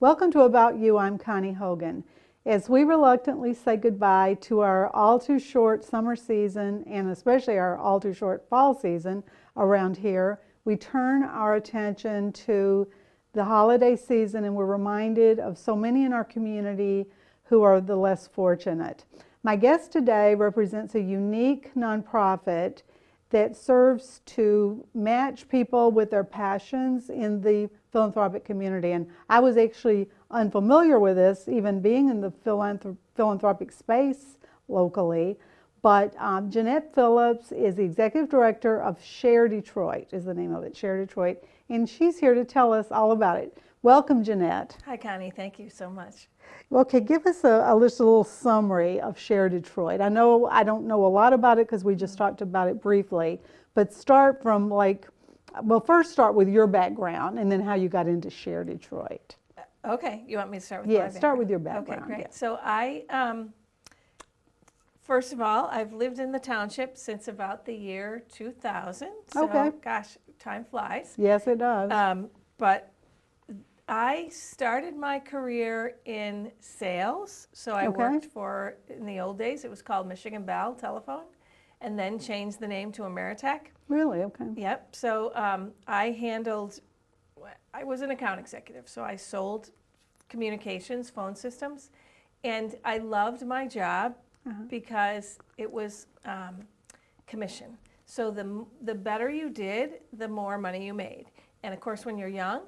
Welcome to About You. I'm Connie Hogan. As we reluctantly say goodbye to our all too short summer season and especially our all too short fall season around here, we turn our attention to the holiday season and we're reminded of so many in our community who are the less fortunate. My guest today represents a unique nonprofit that serves to match people with their passions in the philanthropic community. And I was actually unfamiliar with this, even being in the philanthrop- philanthropic space locally. But um, Jeanette Phillips is the executive director of Share Detroit, is the name of it, Share Detroit. And she's here to tell us all about it. Welcome, Jeanette. Hi, Connie. Thank you so much. Okay, give us a, a little summary of Share Detroit. I know I don't know a lot about it because we just talked about it briefly, but start from like, well, first start with your background and then how you got into Share Detroit. Okay, you want me to start with Yeah, start with your background? Okay, yeah. great. So I, um, first of all, I've lived in the township since about the year 2000. So, Okay. gosh, time flies. Yes, it does. Um, but I started my career in sales. So I Okay. worked for, in the old days, it was called Michigan Bell Telephone, and then changed the name to Ameritech. really? Okay. Yep. So um, I handled, I was an account executive, so I sold communications, phone systems, and I loved my job because it was um, commission. So the the better you did, the more money you made. And of course, when you're young,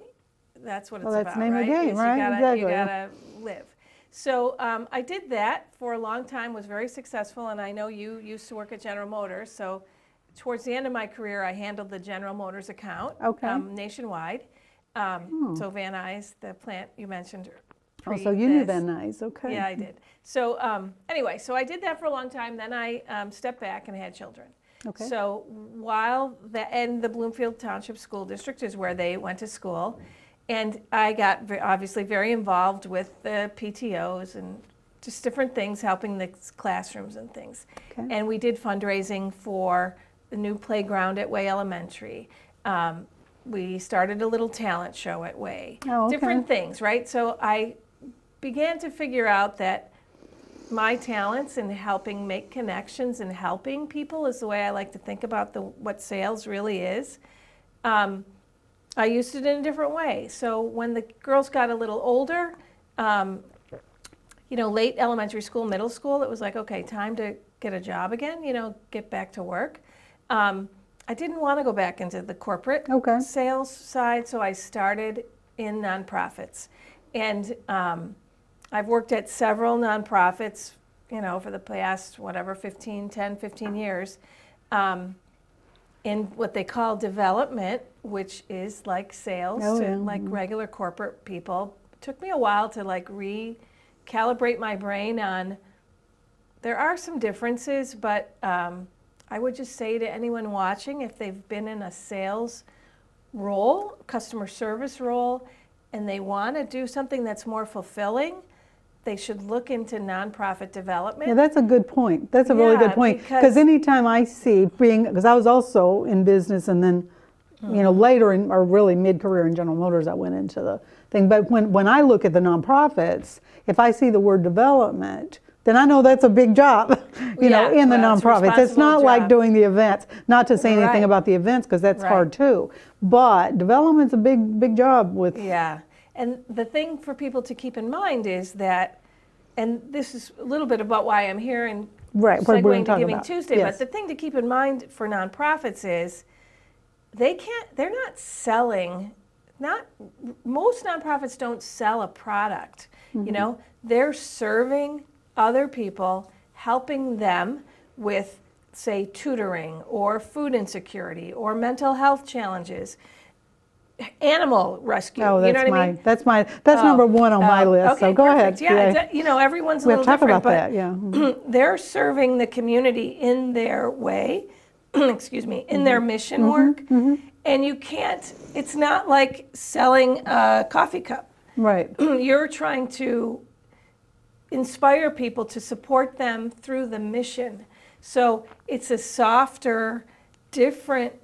that's what it's Well, that's about, name of right? the game, right? You gotta, Exactly. you gotta live. So um, I did that for a long time, was very successful, and I know you used to work at General Motors. So towards the end of my career, I handled the General Motors account Okay. um, nationwide. Um, So Van Nuys, the plant you mentioned. Oh, so you knew. Van Nuys, okay. Yeah, I did. So um, anyway, so I did that for a long time. Then I um, stepped back and had children. Okay. So while the and the Bloomfield Township School District is where they went to school, and I got ve- obviously very involved with the PTOS and just different things, helping the classrooms and things. Okay. And we did fundraising for the new playground at Way Elementary. Um, we started a little talent show at Way. Oh, okay. Different things, right? So I began to figure out that my talents in helping make connections and helping people is the way I like to think about the what sales really is. Um, I used it in a different way. So when the girls got a little older, um, you know, late elementary school, middle school, it was like, okay, time to get a job again. You know, get back to work. Um, I didn't want to go back into the corporate Okay. sales side, so I started in nonprofits, and um, I've worked at several nonprofits, you know, for the past whatever 15, 10, 15 years, um, in what they call development, which is like sales Oh, to yeah. like regular corporate people. took me a while to like recalibrate my brain on. There are some differences, but um, I would just say to anyone watching, if they've been in a sales role, customer service role, and they want to do something that's more fulfilling, they should look into nonprofit development. Yeah, that's a good point. That's a really good point. Because anytime I see being, because I was also in business and then, you know, mm-hmm. later in, or really mid-career in General Motors, I went into the thing. But when, when I look at the nonprofits, if I see the word development, then I know that's a big job, you know, in the well, nonprofits. It's responsible not like doing the events. Not to say anything Right. about the events because that's Right. hard too. But development's a big, big job with. Yeah. And the thing for people to keep in mind is that, and this is a little bit about why I'm here and Right, what we're gonna segueing to Giving about. Tuesday. Yes. But the thing to keep in mind for nonprofits is they can't, they're not selling, not, most nonprofits don't sell a product. Mm-hmm. You know, they're serving other people, helping them with, say, tutoring or food insecurity or mental health challenges, animal rescue. Oh, you that's know what my, I mean? that's my, that's Oh, number one on my oh, list. So okay, go perfect. ahead. Yeah, d- you know, everyone's a We little talk different, about but that, yeah. Mm-hmm. they're serving the community in their way, excuse me, in Mm-hmm. their mission mm-hmm. work. Mm-hmm. And you can't, it's not like selling a coffee cup. Right. You're trying to inspire people to support them through the mission. So it's a softer, different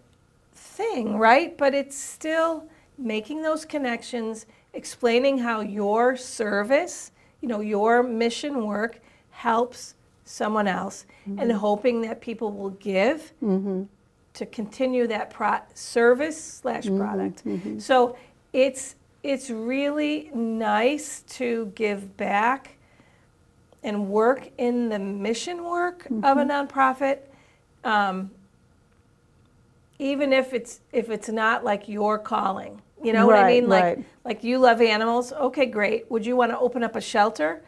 thing, right? But it's still making those connections explaining how your service, you know, your mission work helps someone else, and mm-hmm. hoping that people will give mm-hmm. to continue that pro- service slash mm-hmm. product. So it's it's really nice to give back and work in the mission work of a nonprofit, um, even if it's if it's not like your calling. You know what I mean? Like right. like you love animals. Okay, great. Would you want to open up a shelter?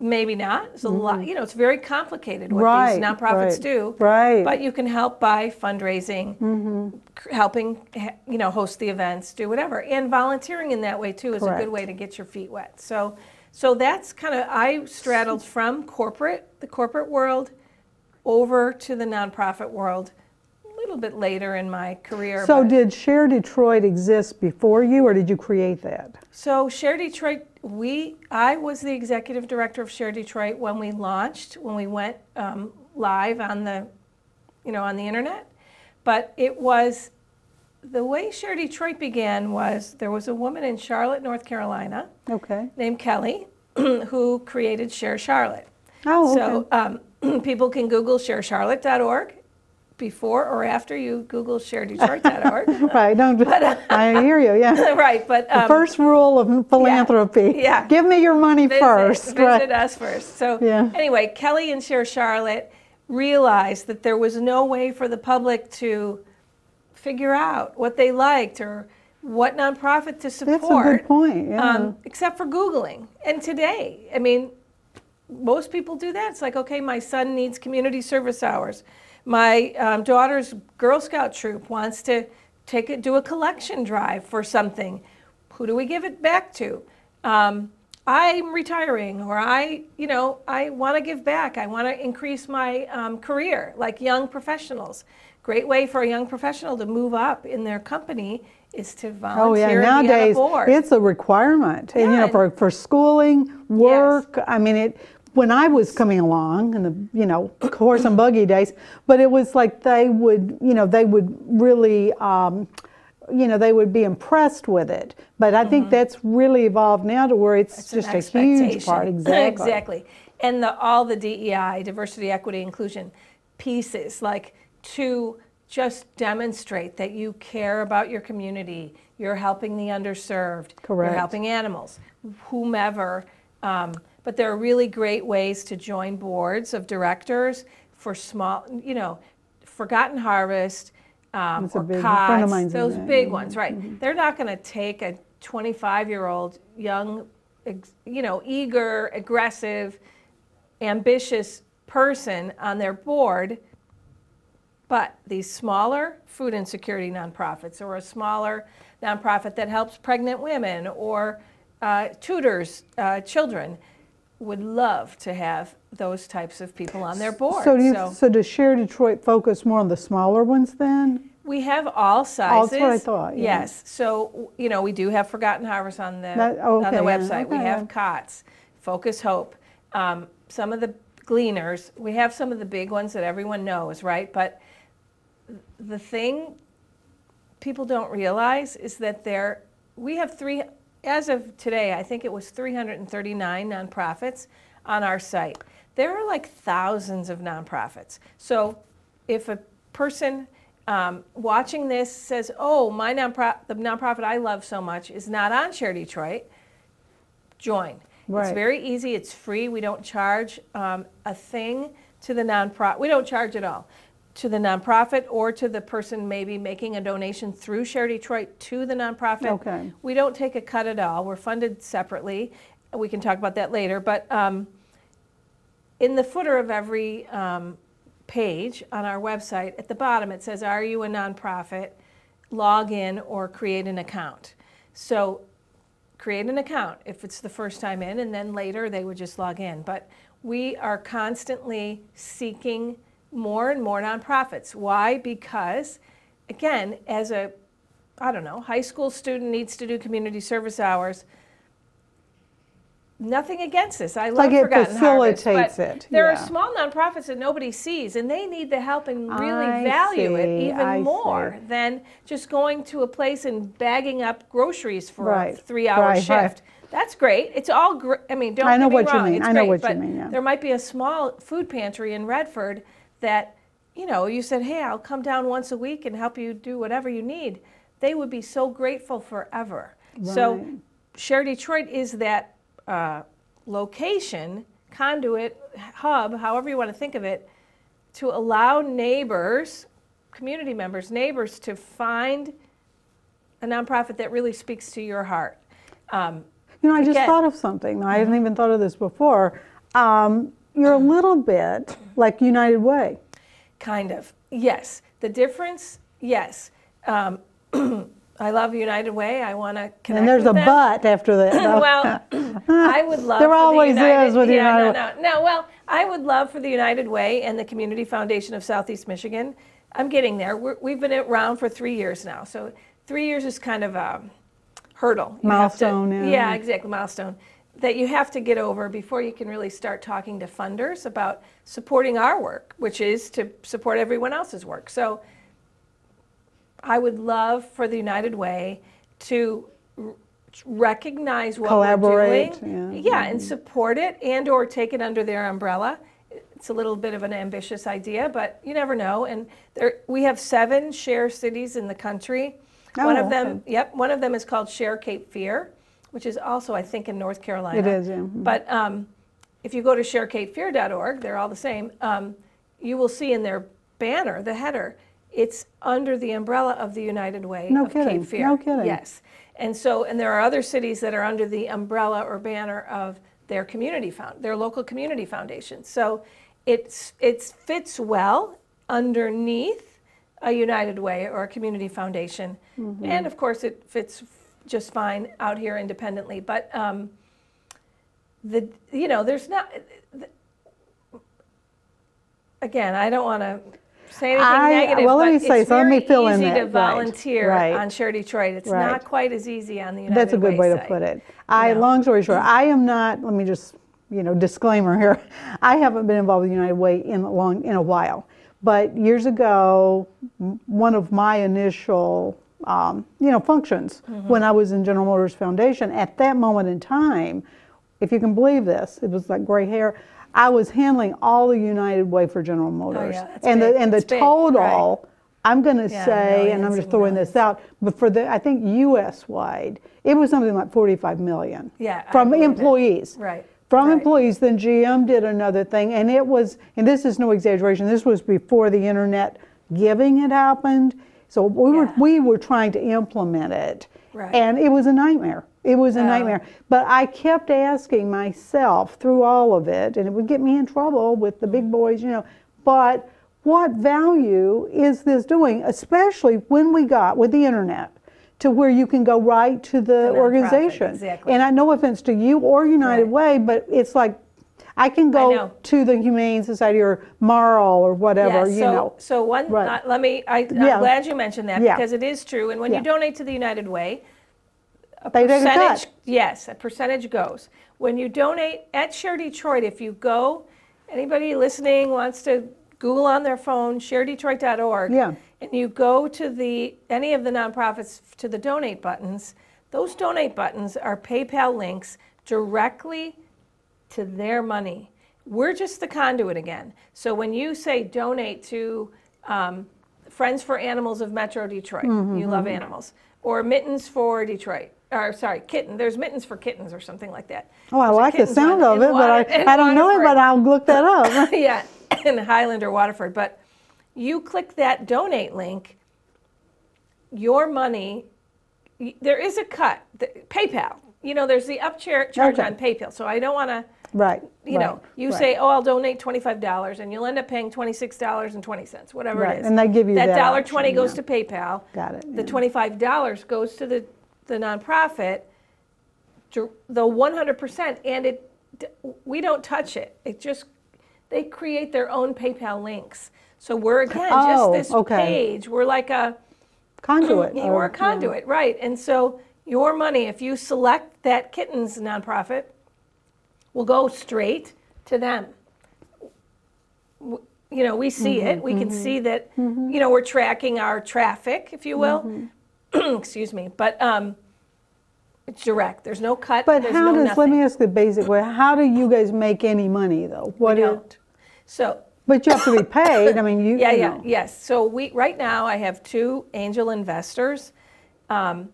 Maybe not. It's a lot. Mm-hmm. You know, it's very complicated what Right, these nonprofits right, do. right. But you can help by fundraising, mm-hmm. c- helping, you know, host the events, do whatever, and volunteering in that way too is a good way to get your feet wet. So, so that's kind of I straddled from corporate, the corporate world, over to the nonprofit world, little bit later in my career. So did Share Detroit exist before you, or did you create that? So Share Detroit, we, I was the executive director of Share Detroit when we launched, when we went um, live on the, you know, on the internet. But it was, the way Share Detroit began was there was a woman in Charlotte, North Carolina, Okay. named Kelly, who created Share Charlotte. Oh, okay. So um, people can Google sharecharlotte.org before or after you Google Share sharedetroit.org. Right, don't, I hear you, yeah. right, but The um, first rule of philanthropy. yeah. Give me your money visit, first, visit right? us first. So Yeah. anyway, Kelly and Share Charlotte realized that there was no way for the public to figure out what they liked or what nonprofit to support. That's a good point, yeah. um, except for Googling. And today, I mean, most people do that. It's like, okay, my son needs community service hours. My um, daughter's Girl Scout troop wants to take it, do a collection drive for something. Who do we give it back to? Um, I'm retiring, or I, you know, I want to give back. I want to increase my um, career, like young professionals. Great way for a young professional to move up in their company is to volunteer. Oh, yeah, and be on a nowadays, board. it's a requirement, and, you know, Yeah. for, for schooling, work, I mean, it, when I was coming along in the, you know, horse and buggy days, but it was like they would, you know, they would really, um, you know, they would be impressed with it. But I think that's really evolved now to where it's, Mm-hmm. It's just a huge part, exactly. exactly. And the, all the DEI, diversity, equity, inclusion pieces, like to just demonstrate that you care about your community, you're helping the underserved, Correct. you're helping animals, whomever. Um, but there are really great ways to join boards of directors for small, you know, Forgotten Harvest um, or big- those big ones, right? They're not going to take a 25 year old young, you know, eager, aggressive, ambitious person on their board. But these smaller food insecurity nonprofits or a smaller nonprofit that helps pregnant women or uh, tutors uh, children would love to have those types of people on their board. So do you, so does Share Detroit focus more on the smaller ones then? We have all sizes. that's what I thought, yeah. Yes. So, you know, we do have Forgotten Harvest on the, That- oh, on the yeah, website. We okay, have. COTS, Focus Hope, um, some of the gleaners. We have some of the big ones that everyone knows, right? But the thing people don't realize is that there, we have three, as of today, I think it was 339 nonprofits on our site. There are like thousands of nonprofits. So if a person um, watching this says, oh, my nonprofit, the nonprofit I love so much is not on Share Detroit, join. Right. It's very easy, it's free, we don't charge um, a thing to the nonprofit, we don't charge at all to the nonprofit or to the person maybe making a donation through Share Detroit to the nonprofit. Okay. We don't take a cut at all, we're funded separately. We can talk about that later, but um, in the footer of every um, page on our website, at the bottom, it says, Are you a nonprofit? Log in or create an account. So create an account if it's the first time in, and then later they would just log in. But we are constantly seeking more and more nonprofits. Why? Because, again, as a I don't know, high school student needs to do community service hours nothing against this. I love like it Forgotten Harvest, facilitates but it, There are small nonprofits that nobody sees, and they need the help and really I value it even I more see. than just going to a place and bagging up groceries for a three-hour right, right. shift. That's great. It's all great. I mean, don't I know get me what you mean. It's I know great, what you mean, yeah. There might be a small food pantry in Redford that, you know, you said, "Hey, I'll come down once a week and help you do whatever you need." They would be so grateful forever. So, Share Detroit is that uh, location, conduit, hub, however you want to think of it, to allow neighbors, community members, neighbors to find a nonprofit that really speaks to your heart. Um, You know, I just Again- thought of something. I Mm-hmm. hadn't even thought of this before. Um, you're a little bit like United Way. Kind of. Yes. The difference, yes. Um, I love United Way. I want to connect And there's with a them. but after that. well, I would love. There for the always United, is with yeah, United No, no, no. Well, I would love for the United Way and the Community Foundation of Southeast Michigan. I'm getting there. We're, we've been around for three years now, so three years is kind of a hurdle. You have to- Milestone, yeah. yeah, exactly, milestone that you have to get over before you can really start talking to funders about supporting our work, which is to support everyone else's work. So I would love for the United Way to r- recognize what Collaborate, we're doing. yeah. Yeah, and mm-hmm. support it and or take it under their umbrella. It's a little bit of an ambitious idea, but you never know. And there, we have seven share cities in the country. one Oh, of them, okay. yep, one of them is called Share Cape Fear, which is also, I think, in North Carolina. It is, yeah. Mhm. But um, if you go to sharecapefear.org, they're all the same. Um, you will see in their banner, the header, it's under the umbrella of the United Way No of kidding, Cape Fear. no kidding. Yes. And so, and there are other cities that are under the umbrella or banner of their community found, their local community foundation. So it's, it fits well underneath a United Way or a community foundation. Mm-hmm. And of course, it fits just fine out here independently. But um, the, you know, there's not, again, I don't want to say anything I- negative, well, let me say, it's so let me fill in easy that, to volunteer right. on Share Detroit. It's Right. not quite as easy on the United Way. That's a good way to put it. I, know. long story short, I am not. Let me just, you know, disclaimer here. I haven't been involved with United Way in a long in a while, but years ago, one of my initial, um, you know, functions Mm-hmm. when I was in General Motors Foundation at that moment in time, if you can believe this, it was like gray hair. I was handling all the United Way for General Motors, Oh, yeah, and big. the and the It's big, total. I'm going to Yeah, say, and I'm just throwing this out, but for the, I think US wide, it was something like 45 million. Yeah, From believe it. employees. Right, From right. employees, then GM did another thing, and it was, and this is no exaggeration, this was before the internet giving had happened. So we were, we were trying to implement it. Right. And it was a nightmare. It was a Oh. nightmare. But I kept asking myself through all of it, and it would get me in trouble with the big mm. boys, you know, but what value is this doing, especially when we got with the internet to where you can go right to the, organization. exactly. And I no offense to you or United Right. Way, but it's like I can go know. to the Humane Society or Marl or whatever, Yeah, you so, know. So one, Right. uh, let me, I, I'm Yeah. glad you mentioned that Yeah. because it is true. And when you donate to the United Way, a They take a percentage, yes, a percentage goes. When you donate at Share Detroit, if you go, anybody listening wants to Google on their phone, sharedetroit.org. Yeah. And you go to the, any of the nonprofits to the donate buttons, those donate buttons are PayPal links directly to their money. We're just the conduit again. So when you say donate to um, Friends for Animals of Metro Detroit, Mm-hmm, you love animals, or Mittens for Detroit, or sorry, kitten. There's Mittens for Kittens or something like that. Oh, I There's like the sound of it, but I, I don't know it, but I'll look that up. yeah, in Highland or Waterford. But you click that donate link, your money, there is a cut. The- PayPal, you know, there's the up char- charge Okay. on PayPal. So I don't want to, right. you know, right, you right. say, oh, I'll donate $25 and you'll end up paying $26.20, whatever Right, it is. and they give you that dollar option, 20 goes yeah. to PayPal. Got it, The yeah. $25 goes to the, the nonprofit, dir- the 100%, and it, d- we don't touch it. It just, they create their own PayPal links. So we're again Oh, just this okay. page. We're like a Conduit. or- we're a conduit, right? And so your money, if you select that kittens nonprofit, will go straight to them. You know, we see it. We can see that. You know, we're tracking our traffic, if you will. Excuse me, but um, it's direct. There's no cut. But how no does, nothing. let me ask the basic way, how do you guys make any money though? What we is- don't. So But you have to be paid, I mean, you, Yeah, you yeah, know. yes. So we, right now, I have two angel investors. Um,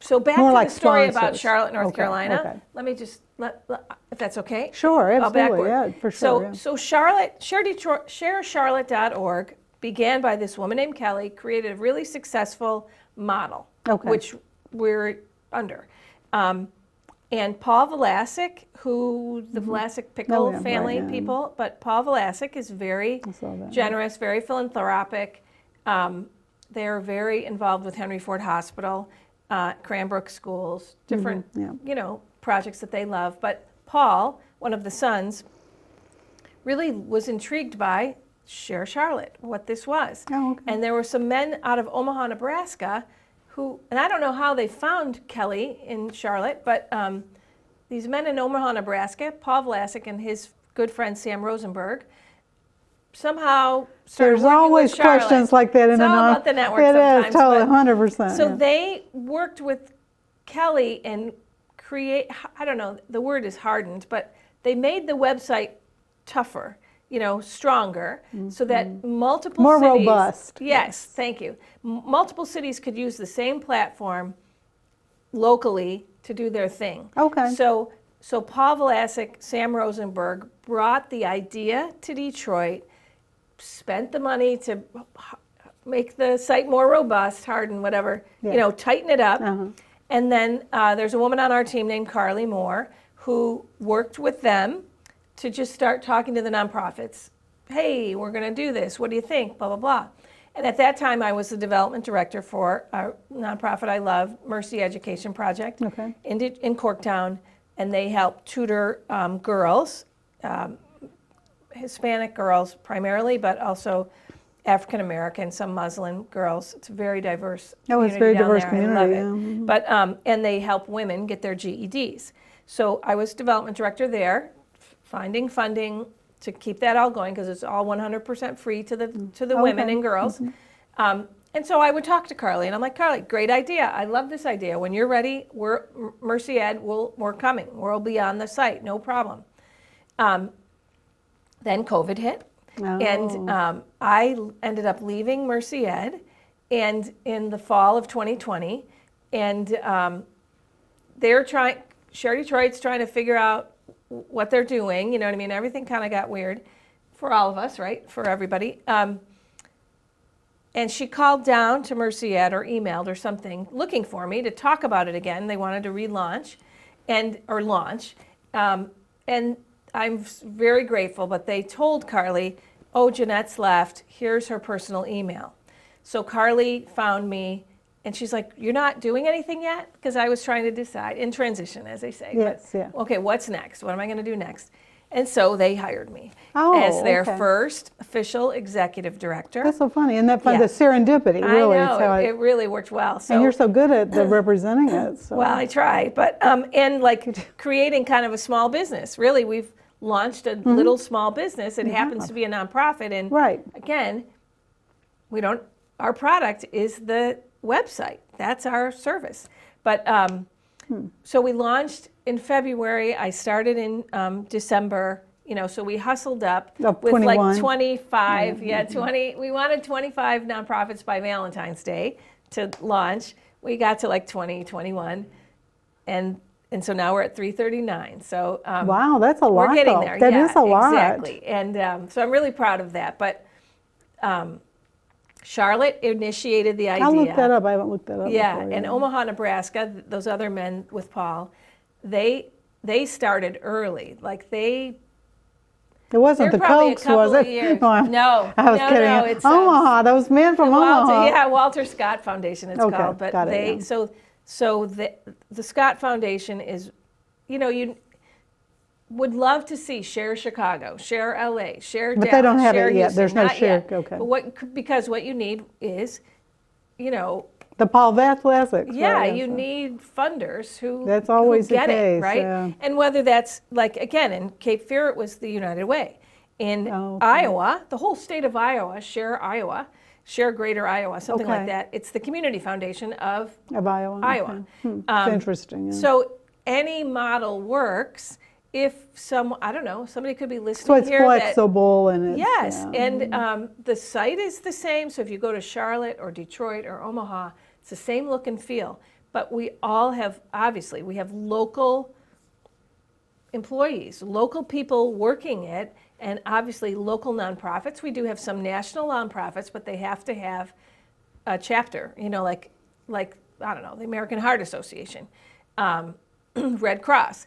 So back More to like the story about. Charlotte, North Okay, Carolina. okay. Let me just, let, let- if that's okay? Sure, absolutely, yeah, for So, yeah. so Charlotte, Share Detroit, ShareCharlotte.org began by this woman named Kelly, created a really successful model, Okay. which we're under. Um, and Paul Vlasic, who the Vlasic Pickle Oh, right, family yeah. people, but Paul Vlasic is very saw that, yeah. generous, very philanthropic. Um, they're very involved with Henry Ford Hospital, uh, Cranbrook Schools, different, Mm-hmm, yeah. you know, projects that they love. But Paul, one of the sons, really was intrigued by Share Charlotte, what this was. Oh, okay. And there were some men out of Omaha, Nebraska, who, and I don't know how they found Kelly in Charlotte, but um, these men in Omaha, Nebraska, Paul Vlasic and his good friend Sam Rosenberg, somehow There's always questions like that in it's an all about the network It sometimes. is, totally, but- hundred percent. so they worked with Kelly and create, I don't know, the word is hardened, but they made the website tougher, you know, stronger, so that multiple Mm-hmm. More cities. robust, Yes, thank you. M- Multiple cities could use the same platform locally to do their thing. Okay. So, so Paul Vlasic, Sam Rosenberg brought the idea to Detroit, spent the money to make the site more robust, harden, whatever, Yeah. you know, tighten it up. Uh-huh. And then uh, there's a woman on our team named Carly Moore who worked with them to just start talking to the nonprofits. Hey, we're going to do this. What do you think? Blah, blah, blah. And at that time, I was the development director for a nonprofit I love, Mercy Education Project Okay. in, in Corktown. And they help tutor um, girls, um, Hispanic girls primarily, but also African American, some Muslim girls. It's a very diverse Oh, it's very diverse there. community, I love yeah. it. Mhm. But um, and they help women get their GEDs. So I was development director there, finding funding to keep that all going because it's all 100% free to the to the women and girls. Um, and so I would talk to Carly, and I'm like, Carly, great idea. I love this idea. When you're ready, we're Mercy Ed. We'll, we're coming. We'll be on the site, no problem. Um, then COVID hit, Oh. and um, I ended up leaving Mercy Ed, and in the fall of 2020, and um, they're trying. Share Detroit's trying to figure out what they're doing. You know what I mean? Everything kind of got weird for all of us, right? For everybody. Um, and she called down to Mercy Ed or emailed or something looking for me to talk about it again. They wanted to relaunch and or launch. Um, and I'm very grateful, but they told Carly, oh, Jeanette's left. Here's her personal email. So Carly found me and she's like, You're not doing anything yet? Because I was trying to decide in transition, as they say. Yes, yeah. Okay, what's next? What am I going to do next? And so they hired me Oh, as their okay. first official executive director. That's so funny, and that fun, Yeah. the serendipity, I know it, it- it really worked well. So and you're so good at the representing it, so. well, I try, but um, and like creating kind of a small business. Really, we've launched a little small business. It happens to be a nonprofit, and Mm-hmm. Right. again, we don't. Our product is the website. That's our service. But um, Hmm. so we launched in February. I started in um, December. You know, so we hustled up Of with 21. like 25. Yeah, 20. We wanted 25 nonprofits by Valentine's Day to launch. We got to like 20, 21, and and so now we're at 339. So um, Wow, that's a lot, we're getting though. there. That yeah, is a lot. Exactly. And um, so I'm really proud of that. But um, Charlotte initiated the idea. I'll look that up, I haven't looked that up Yeah, before, and Omaha, Nebraska, those other men with Paul, they they started early. Like they It wasn't the Cokes, was it? years. I'm- No, I was no, kidding. no, it's, Omaha, those men from Walter, Omaha. yeah, Walter Scott Foundation it's Okay, called. But got it, they yeah. so so the the Scott Foundation is, you know, you would love to see share Chicago, share LA, share But they don't have it share yet. There's no Not share- yet. okay. But what because what you need is, you know, The Paul Athletics. yeah, right, you so- need funders who That's who always the get case, it, right? yeah. And whether that's like again in Cape Fear, it was the United Way. In Oh, okay. Iowa, the whole state of Iowa, Share Iowa, Share Greater Iowa, something like that. It's the community foundation of Of Iowa. Iowa. okay. Hmm, Um, It's interesting. yeah. So any model works if some I don't know somebody could be listening. So it's here that flexible and it's. Yes, yeah. and um, the site is the same. So if you go to Charlotte or Detroit or Omaha, it's the same look and feel. But we all have, obviously, we have local employees, local people working it, and obviously local nonprofits. We do have some national nonprofits, but they have to have a chapter. You know, like like I don't know, the American Heart Association, um, Red Cross.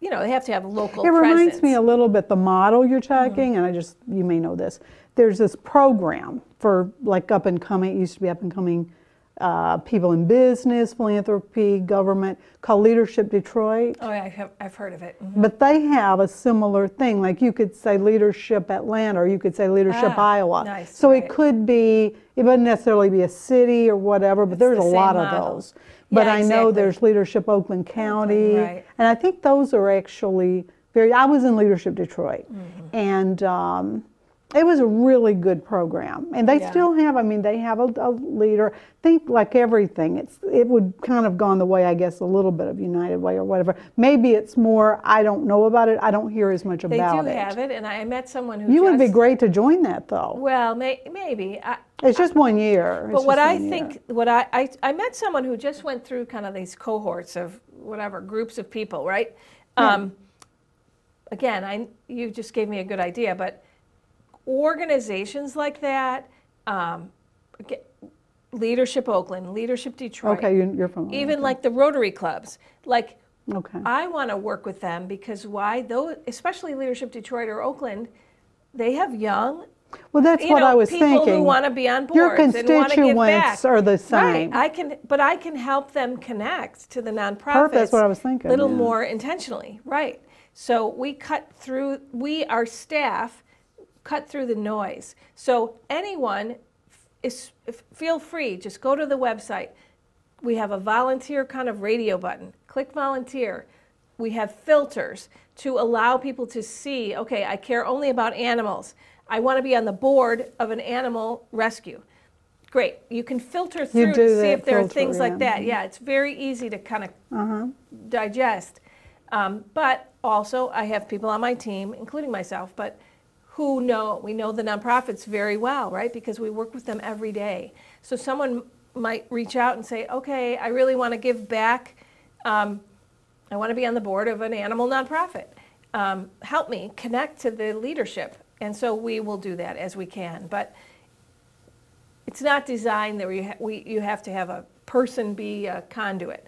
You know, they have to have local. It reminds presence. me a little bit the model you're talking, and I just you may know this. There's this program for like up and coming. It used to be up and coming uh, people in business, philanthropy, government called Leadership Detroit. Oh, yeah, I have, I've heard of it. Mhm. But they have a similar thing. Like you could say Leadership Atlanta, or you could say Leadership Ah, Iowa. nice, so right. it could be. It wouldn't necessarily be a city or whatever, but there's the a lot model. of those. But Yeah, I know there's Leadership Oakland County, right. and I think those are actually very. I was in Leadership Detroit, Mm-hmm. and um, it was a really good program. And they Yeah. still have. I mean, they have a, a leader. Think like everything. It's it would kind of gone the way, I guess, a little bit of United Way or whatever. Maybe it's more. I don't know about it. I don't hear as much They about do it. have it, and I met someone who. You would be great to join that, though. Well, may, maybe. I, It's just one year. It's but what I think, what I, I, I met someone who just went through kind of these cohorts of whatever groups of people, right? Um, again, I you just gave me a good idea, but organizations like that, um, Leadership Oakland, Leadership Detroit, Okay, you- you're from. even like the Rotary clubs, like Okay. I want to work with them because why? Though, especially Leadership Detroit or Oakland, they have young, Well, that's what know, I was people thinking. who want to be on boards Your and want to give back. constituents are the same. Right. I can, but I can help them connect to the nonprofits. That's what I was thinking, Little yeah. more intentionally, right? So we cut through. We, our staff, cut through the noise. So anyone is feel free. Just go to the website. We have a volunteer kind of radio button. Click volunteer. We have filters to allow people to see, okay, I care only about animals. I want to be on the board of an animal rescue. Great. You can filter through to see if there are things yeah. like that. Yeah, it's very easy to kind of Uh-huh. digest. Um, but also, I have people on my team, including myself, but who know, we know the nonprofits very well, right? Because we work with them every day. So someone might reach out and say, okay, I really want to give back. Um, I want to be on the board of an animal nonprofit. Um, help me connect to the leadership. And so we will do that as we can. But it's not designed that we, ha- we, you have to have a person be a conduit.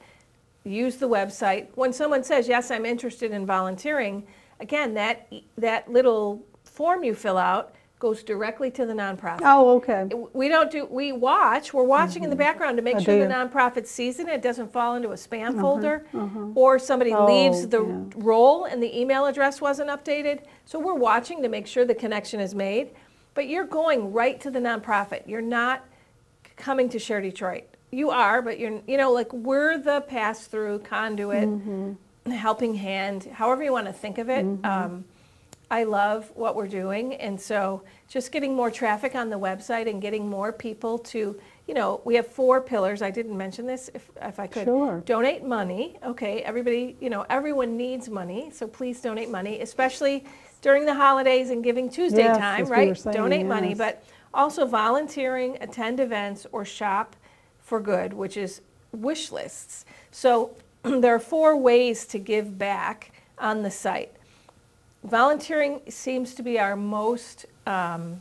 Use the website. When someone says, yes, I'm interested in volunteering, again, that, that little form you fill out goes directly to the nonprofit. Oh, okay. We don't do, we watch, we're watching in the mm-hmm. background to make sure the do nonprofit sees it, it doesn't fall into a spam uh-huh, folder. Uh-huh. Or somebody Oh, leaves the yeah. role and the email address wasn't updated. So we're watching to make sure the connection is made. But you're going right to the nonprofit. You're not coming to Share Detroit. You are, but you're, you know, like we're the pass through conduit, mm-hmm. helping hand, however you want to think of it. Mm-hmm. Um, I love what we're doing. And so just getting more traffic on the website and getting more people to, you know, we have four pillars. I didn't mention this if, if I could. Sure. Donate money. Okay, everybody, you know, everyone needs money. So please donate money, especially during the holidays and Giving Tuesday Yes, time, as we right? saying, donate money. But also volunteering, attend events, or shop for good, which is wish lists. So there are four ways to give back on the site. Volunteering seems to be our most um,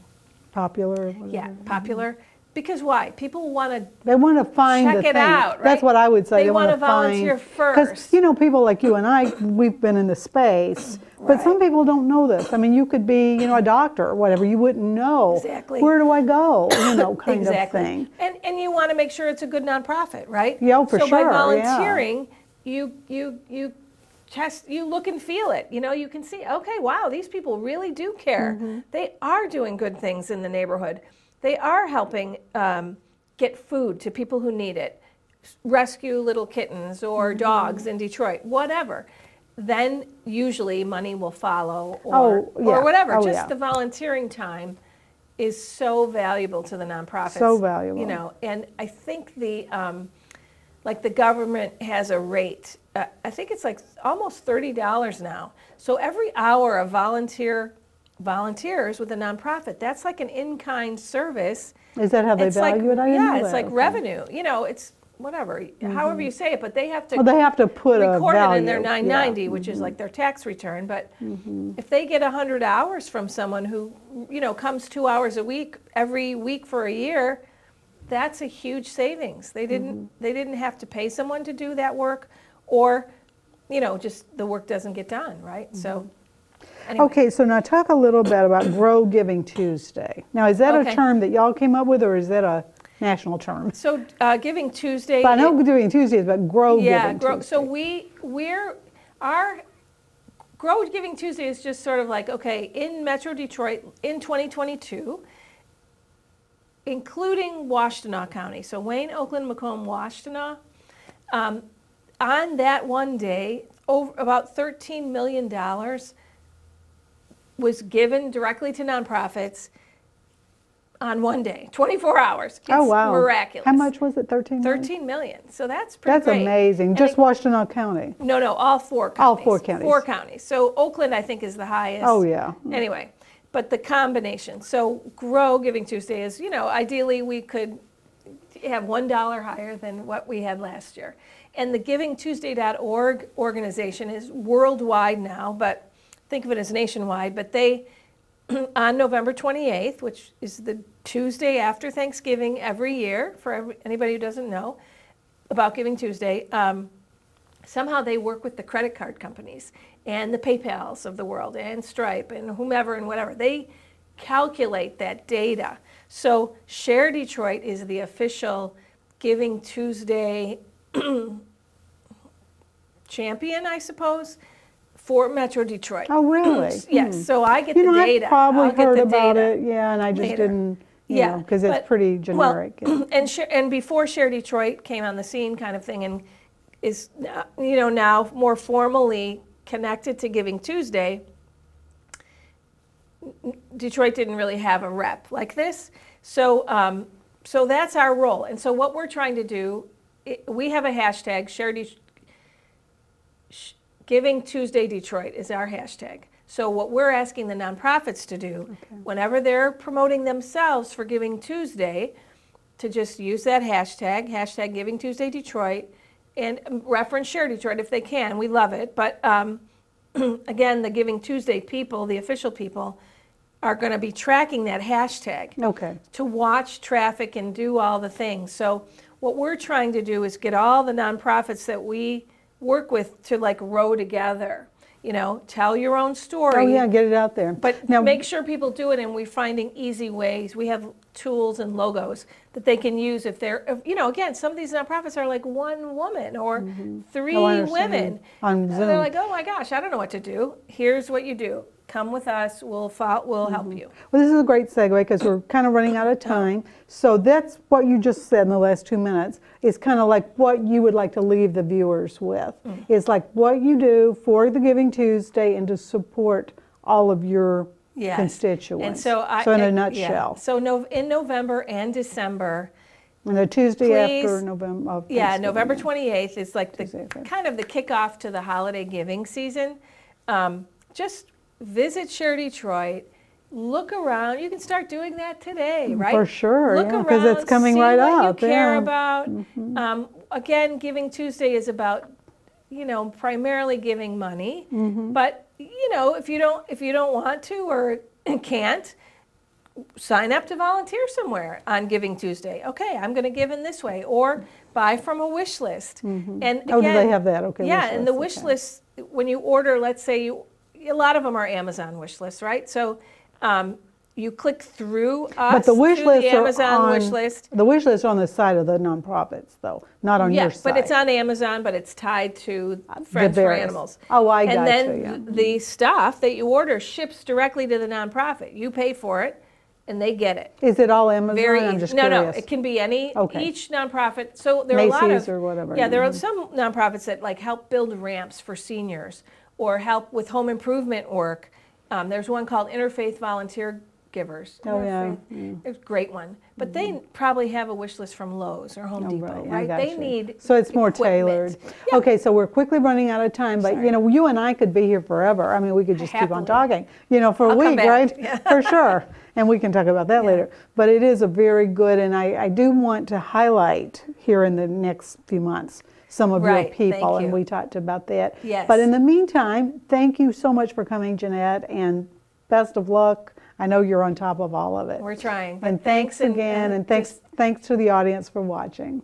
Popular. whatever. yeah popular because why? People want to They want to find Check the it thing. out, That's right? what I would say. They They, wanna want to volunteer Because first. you know, people like you and I, we've been in the space, but some Right. people don't know this. I mean, you could be, you know, a doctor or whatever. You wouldn't know. Exactly. Where do I go? You know, kind exactly. of thing. And and you want to make sure it's a good nonprofit, right? Yeah, oh, for so sure, by yeah. volunteering, you you you test you look and feel it. You know, you can see, okay, wow, these people really do care. Mm-hmm. They are doing good things in the neighborhood. They are helping um, get food to people who need it, rescue little kittens or Mm-hmm. dogs in Detroit, whatever, then usually money will follow or, Oh, yeah. or whatever. Oh, Just yeah. the volunteering time is so valuable to the nonprofits. So valuable. You know, and I think the, um, like the government has a rate. Uh, I think it's like almost thirty dollars now. So every hour of volunteer volunteers with a nonprofit, that's like an in-kind service. Is that how they it's like value it? I yeah, it's like Okay. Mm-hmm. revenue. You know, it's whatever, however you say it, but they have to Well, they have to put a record it in their value, yeah. Mm-hmm. 990, which is like their tax return. But if they get 100 hours from someone who, you know, comes two hours a week every week for a year, that's a huge savings. They didn't Mm-hmm. they didn't have to pay someone to do that work, or, you know, just the work doesn't get done, right? So. Anyway. Okay, so now talk a little bit about Grow Giving Tuesday. Now, is that a term that y'all came up with, or is that a national term? So uh, Giving Tuesday. But I know Giving Tuesday is about Grow yeah, Giving grow, Tuesday. so we we're our Grow Giving Tuesday is just sort of like okay in Metro Detroit in 2022, including Washtenaw County. So Wayne, Oakland, Macomb, Washtenaw. Um, on that one day, over about 13 million dollars was given directly to nonprofits on one day, 24 hours. Oh, it's oh wow, miraculous. How much was it? Thirteen. million? 13 million. So that's pretty That's great. amazing. And Just it- Washtenaw County. no, no, all four counties. All four counties. Four counties. So Oakland, I think, is the highest. Oh yeah. Anyway, but the combination. So Grow Giving Tuesday is, you know, ideally we could have one dollar higher than what we had last year. And the GivingTuesday.org organization is worldwide now, but think of it as nationwide. But they, on November 28th, which is the Tuesday after Thanksgiving every year, for every, anybody who doesn't know about Giving Tuesday, um, somehow they work with the credit card companies and the PayPal's of the world and Stripe and whomever and whatever. They calculate that data. So Share Detroit is the official Giving Tuesday champion, I suppose, for Metro Detroit. Oh really? Yes, so I get You know, the I've data. probably I'll heard about it. Yeah, and I just later. didn't. You Yeah, because it's pretty well, generic. and Share, and before Share Detroit came on the scene, kind of thing, and is uh, you know now more formally connected to Giving Tuesday. Detroit didn't really have a rep like this, so um, so that's our role. And so what we're trying to do, i we have a hashtag Share Det- Sh- Giving Tuesday Detroit is our hashtag. So what we're asking the nonprofits to do, whenever they're promoting themselves for Giving Tuesday, to just use that hashtag, hashtag Giving Tuesday Detroit, and reference Share Detroit if they can. We love it. But um, again, the Giving Tuesday people, the official people, are going to be tracking that hashtag okay. to watch traffic and do all the things. So what we're trying to do is get all the nonprofits that we work with to like row together. You know, tell your own story. Oh yeah, get it out there. But now, make sure people do it, and we're finding easy ways. We have tools and logos that they can use if they're, if, you know, again, some of these nonprofits are like one woman or three Oh, I understand. women. On And Zoom. They're like, oh my gosh, I don't know what to do. Here's what you do. Come with us. We'll fo- we'll help Mm-hmm. you. Well, this is a great segue because we're kind of running out of time. So that's what you just said in the last two minutes is kind of like what you would like to leave the viewers with. Mm. Is like what you do for the Giving Tuesday and to support all of your Yes. constituents. And so I. in a yeah. nutshell. So no, in November and December, And the Tuesday after Please- November. Of Yeah, Thanksgiving. November 28th is like the Tuesday, okay. kind of the kickoff to the holiday giving season. Um, just visit Share Detroit. Look around. You can start doing that today, right? For sure, Look yeah, 'cause it's coming see right what up, You care yeah. about. Um, again, Giving Tuesday is about, you know, primarily giving money. Mm-hmm. But you know, if you don't, if you don't want to or can't, sign up to volunteer somewhere on Giving Tuesday. Okay, I'm going to give in this way, or buy from a wish list. And Oh, do they have that? Okay, Yeah, and the wish okay. list when you order, let's say you, a lot of them are Amazon wish lists, right? So um, you click through us But the wish to lists the are Amazon on, wish list. The wish lists are on the side of the nonprofits, though, not on your site. but it's on Amazon, but it's tied to Friends for various- Animals. Oh, I and gotcha, then yeah. th- the stuff that you order ships directly to the nonprofit. You pay for it, and they get it. Is it all Amazon? Very I'm easy. just no, curious. no, it can be any, Okay. each nonprofit. So there are a lot Macy's of. or whatever, Yeah, there are some nonprofits that like help build ramps for seniors or help with home improvement work. Um, there's one called Interfaith Volunteer Givers. Oh, yeah, Interfaith- It's a great one. But they probably have a wish list from Lowe's or Home Oh, Depot, I right? They you. need. So it's more equipment. tailored. Yeah. Okay, so we're quickly running out of time, but you know, you and I could be here forever. I mean, we could just keep on talking, you know, for a I'll come week, right? Yeah. For sure. And we can talk about that later. But it is a very good, and I, I do want to highlight here in the next few months some of Right, your people, and we talked about that. Yes. But in the meantime, thank you so much for coming, Jeanette, and best of luck. I know you're on top of all of it. We're trying. And thanks again, and thanks, just- thanks to the audience for watching.